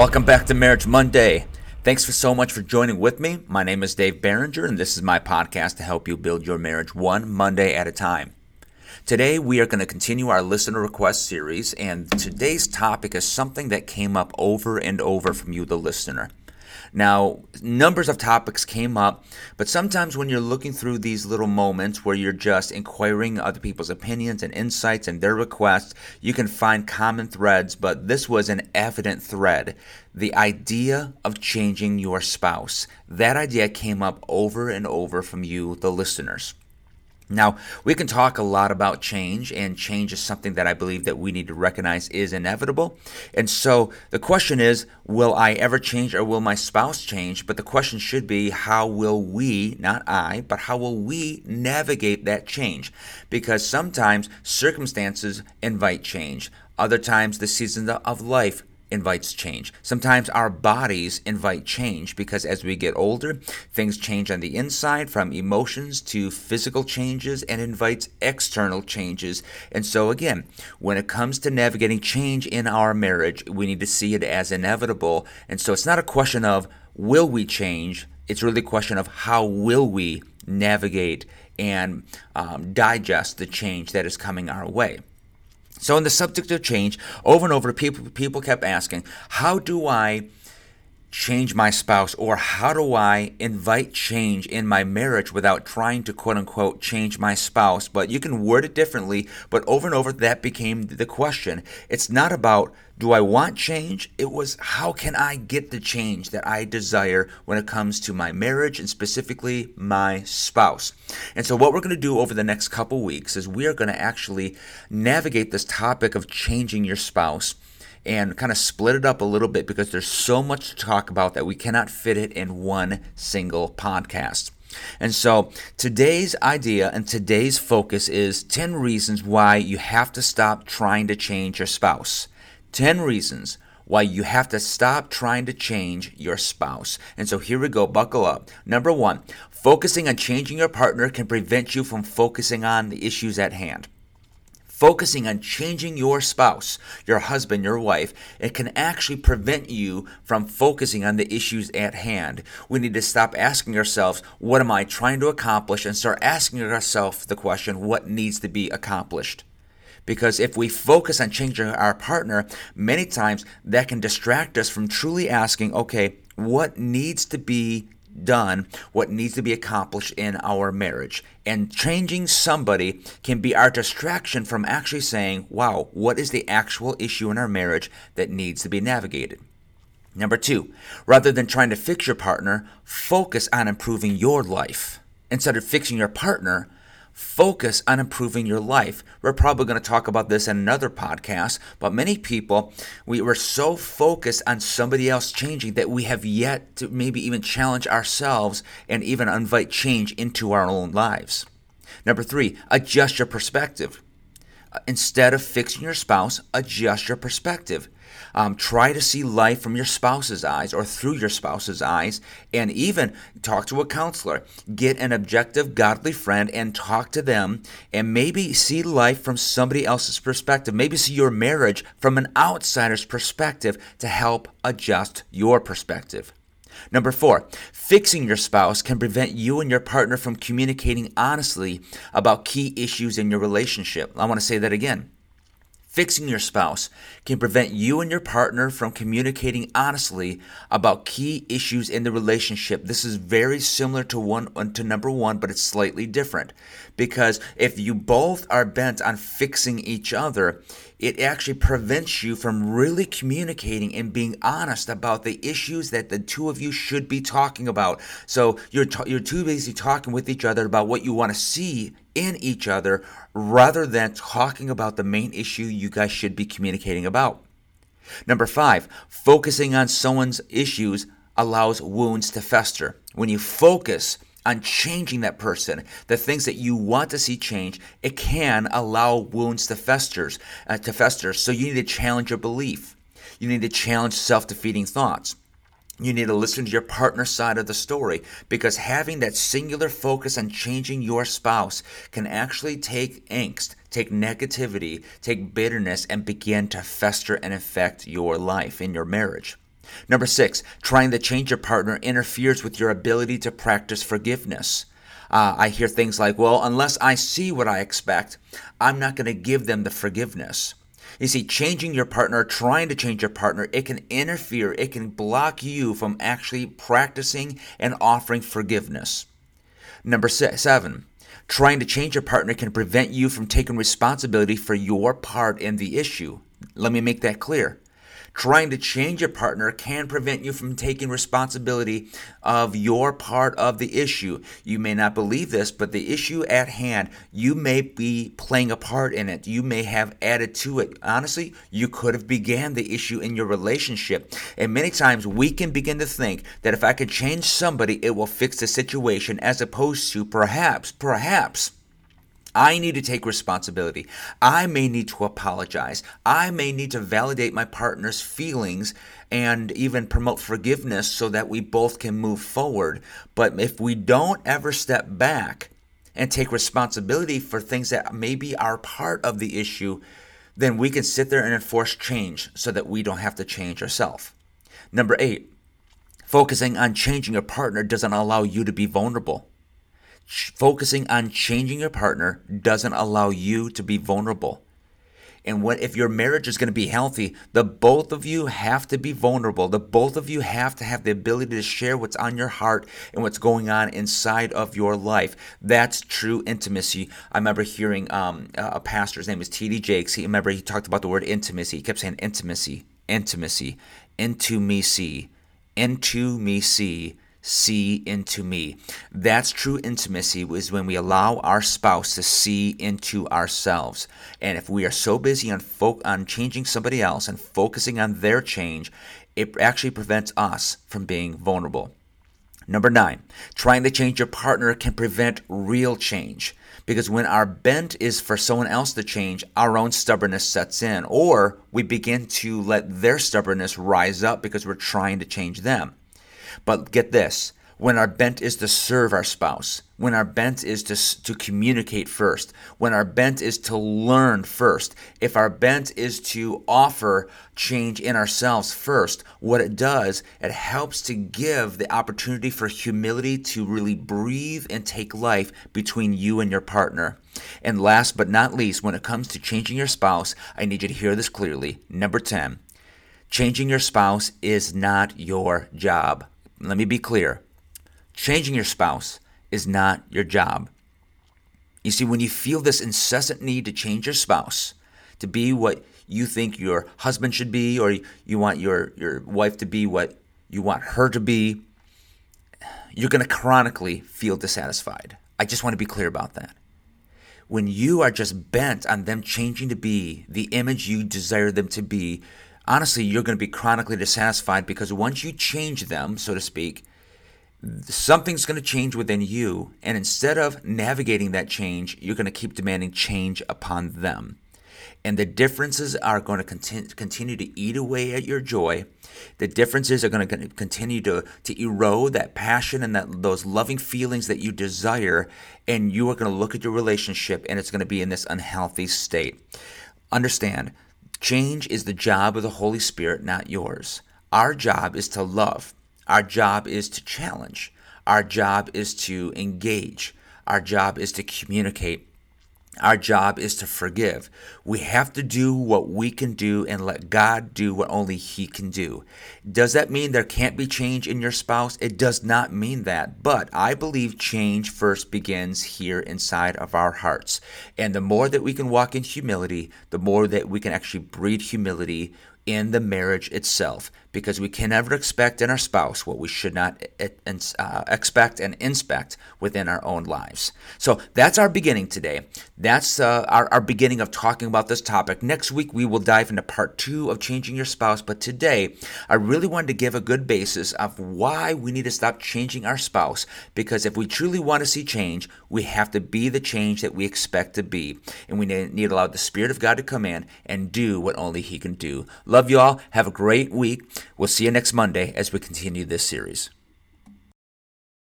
Welcome back to Marriage Monday. Thanks for so much for joining with me. My name is Dave Barringer, and this is my podcast to help you build your marriage one Monday at a time. Today, we are going to continue our listener request series, and today's topic is something that came up over and over from you, the listener. Now, numbers of topics came up, but sometimes when you're looking through these little moments where you're just inquiring other people's opinions and insights and their requests, you can find common threads, but this was an evident thread. The idea of changing your spouse. That idea came up over and over from you, the listeners. Now, we can talk a lot about change, and change is something that I believe that we need to recognize is inevitable. And so the question is, will I ever change or will my spouse change? But the question should be, how will we, not I, but how will we navigate that change? Because sometimes circumstances invite change. Other times, the seasons of life invites change. Sometimes our bodies invite change because as we get older, things change on the inside from emotions to physical changes and invites external changes. And so again, when it comes to navigating change in our marriage, we need to see it as inevitable. And so it's not a question of will we change? It's really a question of how will we navigate and um, digest the change that is coming our way. So, in the subject of change, over and over, people people kept asking, "How do I change my spouse, or how do I invite change in my marriage without trying to quote unquote change my spouse?" But you can word it differently. But over and over, that became the question. It's not about do I want change? It was how can I get the change that I desire when it comes to my marriage and specifically my spouse. And so, what we're going to do over the next couple weeks is we are going to actually navigate this topic of changing your spouse and kind of split it up a little bit because there's so much to talk about that we cannot fit it in one single podcast. And so today's idea and today's focus is 10 reasons why you have to stop trying to change your spouse. 10 reasons why you have to stop trying to change your spouse. And so here we go, buckle up. Number one, focusing on changing your partner can prevent you from focusing on the issues at hand. Focusing on changing your spouse, your husband, your wife, it can actually prevent you from focusing on the issues at hand. We need to stop asking ourselves, what am I trying to accomplish? And start asking ourselves the question, what needs to be accomplished? Because if we focus on changing our partner, many times that can distract us from truly asking, okay, what needs to be done, what needs to be accomplished in our marriage. And changing somebody can be our distraction from actually saying, wow, what is the actual issue in our marriage that needs to be navigated? Number two, rather than trying to fix your partner, focus on improving your life. Instead of fixing your partner, focus on improving your life. We're probably going to talk about this in another podcast, but many people, we were so focused on somebody else changing that we have yet to maybe even challenge ourselves and even invite change into our own lives. Number three, adjust your perspective. Instead of fixing your spouse, adjust your perspective. Um, try to see life from your spouse's eyes or through your spouse's eyes, and even talk to a counselor. Get an objective, godly friend and talk to them, and maybe see life from somebody else's perspective. Maybe see your marriage from an outsider's perspective to help adjust your perspective. Number four, fixing your spouse can prevent you and your partner from communicating honestly about key issues in your relationship. I want to say that again. Fixing your spouse can prevent you and your partner from communicating honestly about key issues in the relationship. This is very similar to one to number 1, but it's slightly different. Because if you both are bent on fixing each other, it actually prevents you from really communicating and being honest about the issues that the two of you should be talking about. So you're t- you're too busy talking with each other about what you want to see in each other rather than talking about the main issue you guys should be communicating about. Number 5, focusing on someone's issues allows wounds to fester. When you focus on changing that person, the things that you want to see change, it can allow wounds to fester, uh, to fester. So you need to challenge your belief. You need to challenge self-defeating thoughts. You need to listen to your partner's side of the story because having that singular focus on changing your spouse can actually take angst, take negativity, take bitterness, and begin to fester and affect your life in your marriage. Number six, trying to change your partner interferes with your ability to practice forgiveness. Uh, I hear things like, well, unless I see what I expect, I'm not going to give them the forgiveness. You see, changing your partner, trying to change your partner, it can interfere, it can block you from actually practicing and offering forgiveness. Number six, seven, trying to change your partner can prevent you from taking responsibility for your part in the issue. Let me make that clear. Trying to change your partner can prevent you from taking responsibility of your part of the issue. You may not believe this, but the issue at hand, you may be playing a part in it. You may have added to it. Honestly, you could have began the issue in your relationship. And many times we can begin to think that if I can change somebody, it will fix the situation as opposed to perhaps, perhaps I need to take responsibility. I may need to apologize. I may need to validate my partner's feelings and even promote forgiveness so that we both can move forward. But if we don't ever step back and take responsibility for things that maybe are part of the issue, then we can sit there and enforce change so that we don't have to change ourselves. Number eight, focusing on changing a partner doesn't allow you to be vulnerable focusing on changing your partner doesn't allow you to be vulnerable. And what if your marriage is going to be healthy, the both of you have to be vulnerable. The both of you have to have the ability to share what's on your heart and what's going on inside of your life. That's true intimacy. I remember hearing um, a His name is T.D. Jakes. He remember he talked about the word intimacy. He kept saying intimacy, intimacy, into me see, into me see see into me. That's true intimacy is when we allow our spouse to see into ourselves. And if we are so busy on fo- on changing somebody else and focusing on their change, it actually prevents us from being vulnerable. Number nine, trying to change your partner can prevent real change. Because when our bent is for someone else to change, our own stubbornness sets in, or we begin to let their stubbornness rise up because we're trying to change them. But get this when our bent is to serve our spouse, when our bent is to, to communicate first, when our bent is to learn first, if our bent is to offer change in ourselves first, what it does, it helps to give the opportunity for humility to really breathe and take life between you and your partner. And last but not least, when it comes to changing your spouse, I need you to hear this clearly. Number 10, changing your spouse is not your job. Let me be clear changing your spouse is not your job. You see, when you feel this incessant need to change your spouse, to be what you think your husband should be, or you want your, your wife to be what you want her to be, you're going to chronically feel dissatisfied. I just want to be clear about that. When you are just bent on them changing to be the image you desire them to be, honestly, you're going to be chronically dissatisfied because once you change them, so to speak, something's going to change within you. And instead of navigating that change, you're going to keep demanding change upon them. And the differences are going to continue to eat away at your joy. The differences are going to continue to, to erode that passion and that those loving feelings that you desire. And you are going to look at your relationship and it's going to be in this unhealthy state. Understand, Change is the job of the Holy Spirit, not yours. Our job is to love. Our job is to challenge. Our job is to engage. Our job is to communicate. Our job is to forgive. We have to do what we can do and let God do what only He can do. Does that mean there can't be change in your spouse? It does not mean that. But I believe change first begins here inside of our hearts. And the more that we can walk in humility, the more that we can actually breed humility in the marriage itself because we can never expect in our spouse what we should not uh, expect and inspect within our own lives. So that's our beginning today. That's uh, our, our beginning of talking about this topic. Next week, we will dive into part two of changing your spouse. But today, I really wanted to give a good basis of why we need to stop changing our spouse because if we truly want to see change, we have to be the change that we expect to be. And we need to allow the Spirit of God to come in and do what only He can do. Love you all. Have a great week. We'll see you next Monday as we continue this series.